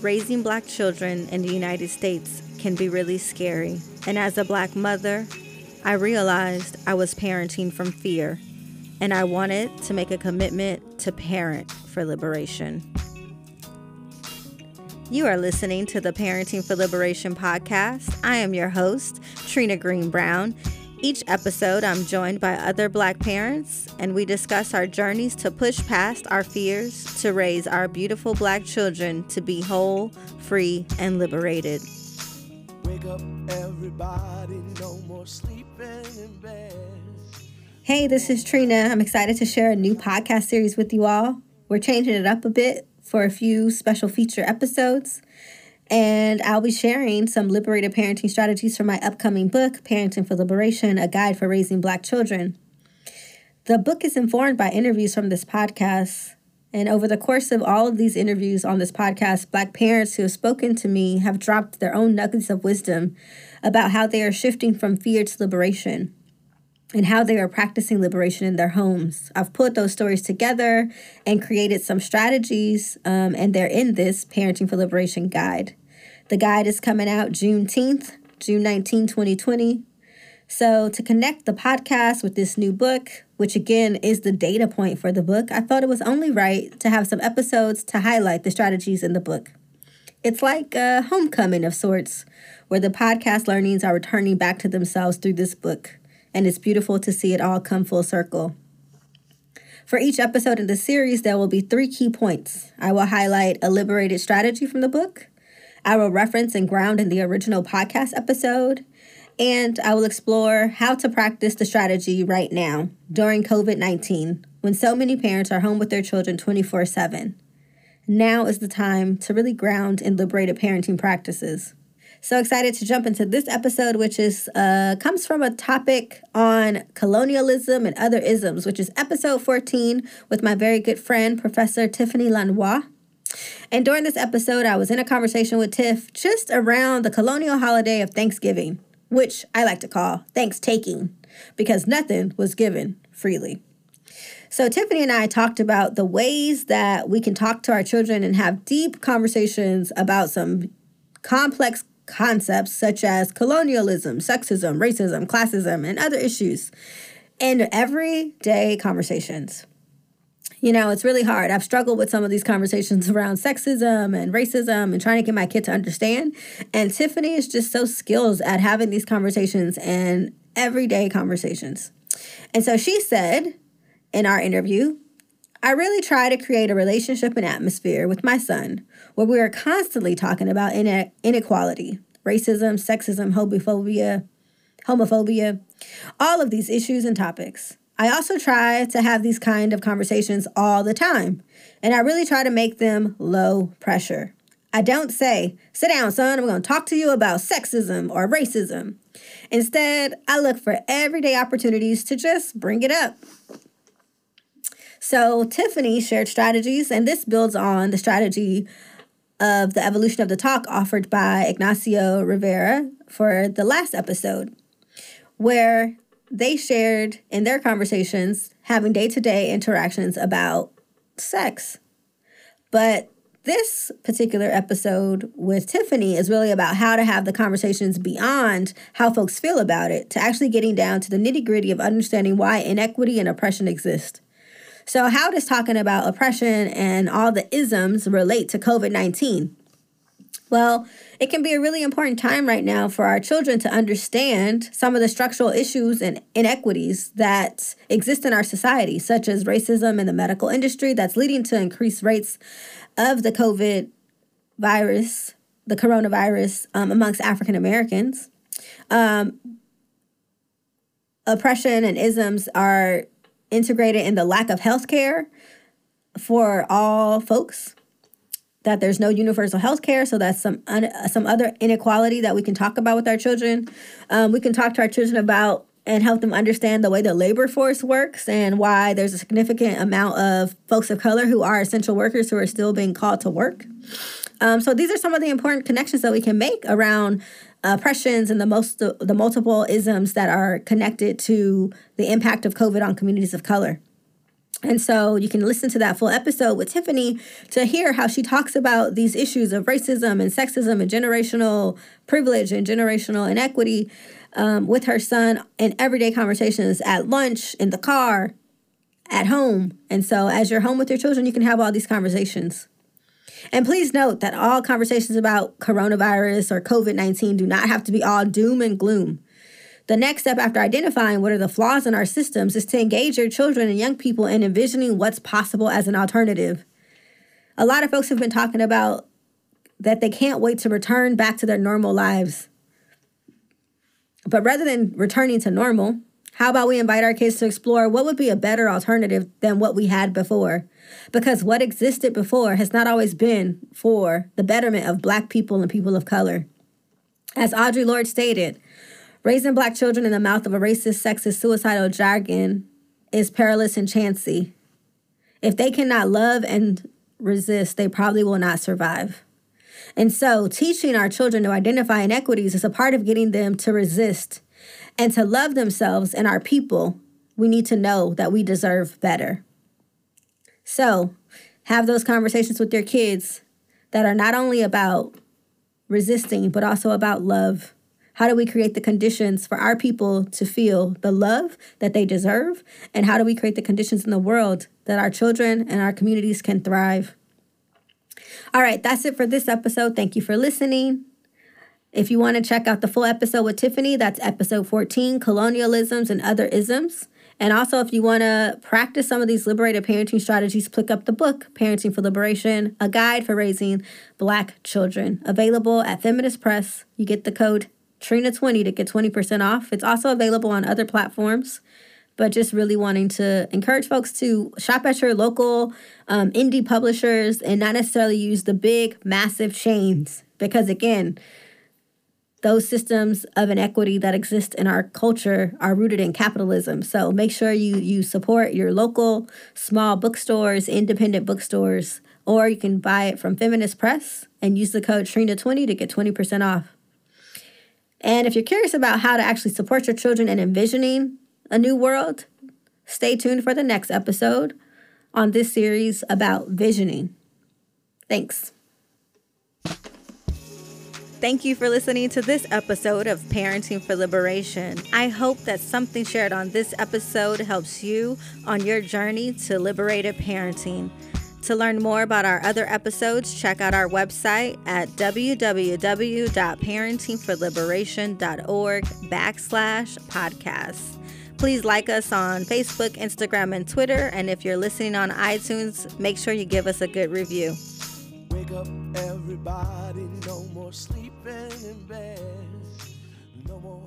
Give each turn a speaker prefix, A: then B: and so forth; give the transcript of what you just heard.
A: raising black children in the United States can be really scary. And as a black mother, I realized I was parenting from fear, and I wanted to make a commitment to parent for liberation. You are listening to the Parenting for Liberation podcast. I am your host, Trina Greene Brown. Each episode, I'm joined by other Black parents, and we discuss our journeys to push past our fears to raise our beautiful Black children to be whole, free, and liberated. Wake up, everybody, no more sleeping in bed. Hey, this is Trina. I'm excited to share a new podcast series with you all. We're changing it up a bit for a few special feature episodes. And I'll be sharing some liberated parenting strategies from my upcoming book, Parenting for Liberation A Guide for Raising Black Children. The book is informed by interviews from this podcast. And over the course of all of these interviews on this podcast, Black parents who have spoken to me have dropped their own nuggets of wisdom about how they are shifting from fear to liberation and how they are practicing liberation in their homes. I've put those stories together and created some strategies, um, and they're in this Parenting for Liberation guide. The guide is coming out Juneteenth, June 19, 2020. So, to connect the podcast with this new book, which again is the data point for the book, I thought it was only right to have some episodes to highlight the strategies in the book. It's like a homecoming of sorts, where the podcast learnings are returning back to themselves through this book and it's beautiful to see it all come full circle. For each episode in the series, there will be three key points. I will highlight a liberated strategy from the book, I will reference and ground in the original podcast episode, and I will explore how to practice the strategy right now during COVID 19 when so many parents are home with their children 24 7. Now is the time to really ground in liberated parenting practices. So excited to jump into this episode, which is uh, comes from a topic on colonialism and other isms, which is episode 14 with my very good friend, Professor Tiffany Lanoix. And during this episode, I was in a conversation with Tiff just around the colonial holiday of Thanksgiving, which I like to call thanks taking, because nothing was given freely. So, Tiffany and I talked about the ways that we can talk to our children and have deep conversations about some complex concepts such as colonialism, sexism, racism, classism, and other issues in everyday conversations. You know, it's really hard. I've struggled with some of these conversations around sexism and racism and trying to get my kid to understand. And Tiffany is just so skilled at having these conversations and everyday conversations. And so she said in our interview, I really try to create a relationship and atmosphere with my son where we are constantly talking about inequality, racism, sexism, homophobia, homophobia, all of these issues and topics. I also try to have these kind of conversations all the time, and I really try to make them low pressure. I don't say, sit down, son, I'm to talk to you about sexism or racism. Instead, I look for everyday opportunities to just bring it up. So, Tiffany shared strategies, and this builds on the strategy of the evolution of the talk offered by Ignacio Rivera for the last episode, where they shared in their conversations having day to day interactions about sex. But this particular episode with Tiffany is really about how to have the conversations beyond how folks feel about it to actually getting down to the nitty gritty of understanding why inequity and oppression exist. So, how does talking about oppression and all the isms relate to COVID 19? Well, it can be a really important time right now for our children to understand some of the structural issues and inequities that exist in our society, such as racism in the medical industry that's leading to increased rates of the COVID virus, the coronavirus, um, amongst African Americans. Um, oppression and isms are integrated in the lack of health care for all folks that there's no universal health care so that's some un, some other inequality that we can talk about with our children. Um, we can talk to our children about and help them understand the way the labor force works and why there's a significant amount of folks of color who are essential workers who are still being called to work. Um, so these are some of the important connections that we can make around oppressions and the most the multiple isms that are connected to the impact of covid on communities of color And so you can listen to that full episode with Tiffany to hear how she talks about these issues of racism and sexism and generational privilege and generational inequity um, with her son in everyday conversations at lunch, in the car, at home. And so as you're home with your children, you can have all these conversations. And please note that all conversations about coronavirus or COVID 19 do not have to be all doom and gloom. The next step after identifying what are the flaws in our systems is to engage your children and young people in envisioning what's possible as an alternative. A lot of folks have been talking about that they can't wait to return back to their normal lives. But rather than returning to normal, how about we invite our kids to explore what would be a better alternative than what we had before? Because what existed before has not always been for the betterment of Black people and people of color. As Audre Lorde stated, Raising black children in the mouth of a racist, sexist, suicidal jargon is perilous and chancy. If they cannot love and resist, they probably will not survive. And so, teaching our children to identify inequities is a part of getting them to resist and to love themselves and our people. We need to know that we deserve better. So, have those conversations with your kids that are not only about resisting, but also about love how do we create the conditions for our people to feel the love that they deserve? And how do we create the conditions in the world that our children and our communities can thrive? All right, that's it for this episode. Thank you for listening. If you want to check out the full episode with Tiffany, that's episode 14 Colonialisms and Other Isms. And also, if you want to practice some of these liberated parenting strategies, pick up the book, Parenting for Liberation A Guide for Raising Black Children, available at Feminist Press. You get the code Trina20 to get 20% off. It's also available on other platforms, but just really wanting to encourage folks to shop at your local um, indie publishers and not necessarily use the big, massive chains. Because again, those systems of inequity that exist in our culture are rooted in capitalism. So make sure you you support your local small bookstores, independent bookstores, or you can buy it from Feminist Press and use the code Trina20 to get 20% off. And if you're curious about how to actually support your children in envisioning a new world, stay tuned for the next episode on this series about visioning. Thanks. Thank you for listening to this episode of Parenting for Liberation. I hope that something shared on this episode helps you on your journey to liberated parenting. To learn more about our other episodes, check out our website at www.parentingforliberation.org backslash podcasts. Please like us on Facebook, Instagram, and Twitter. And if you're listening on iTunes, make sure you give us a good review. Wake up, everybody. No more sleeping in bed. No more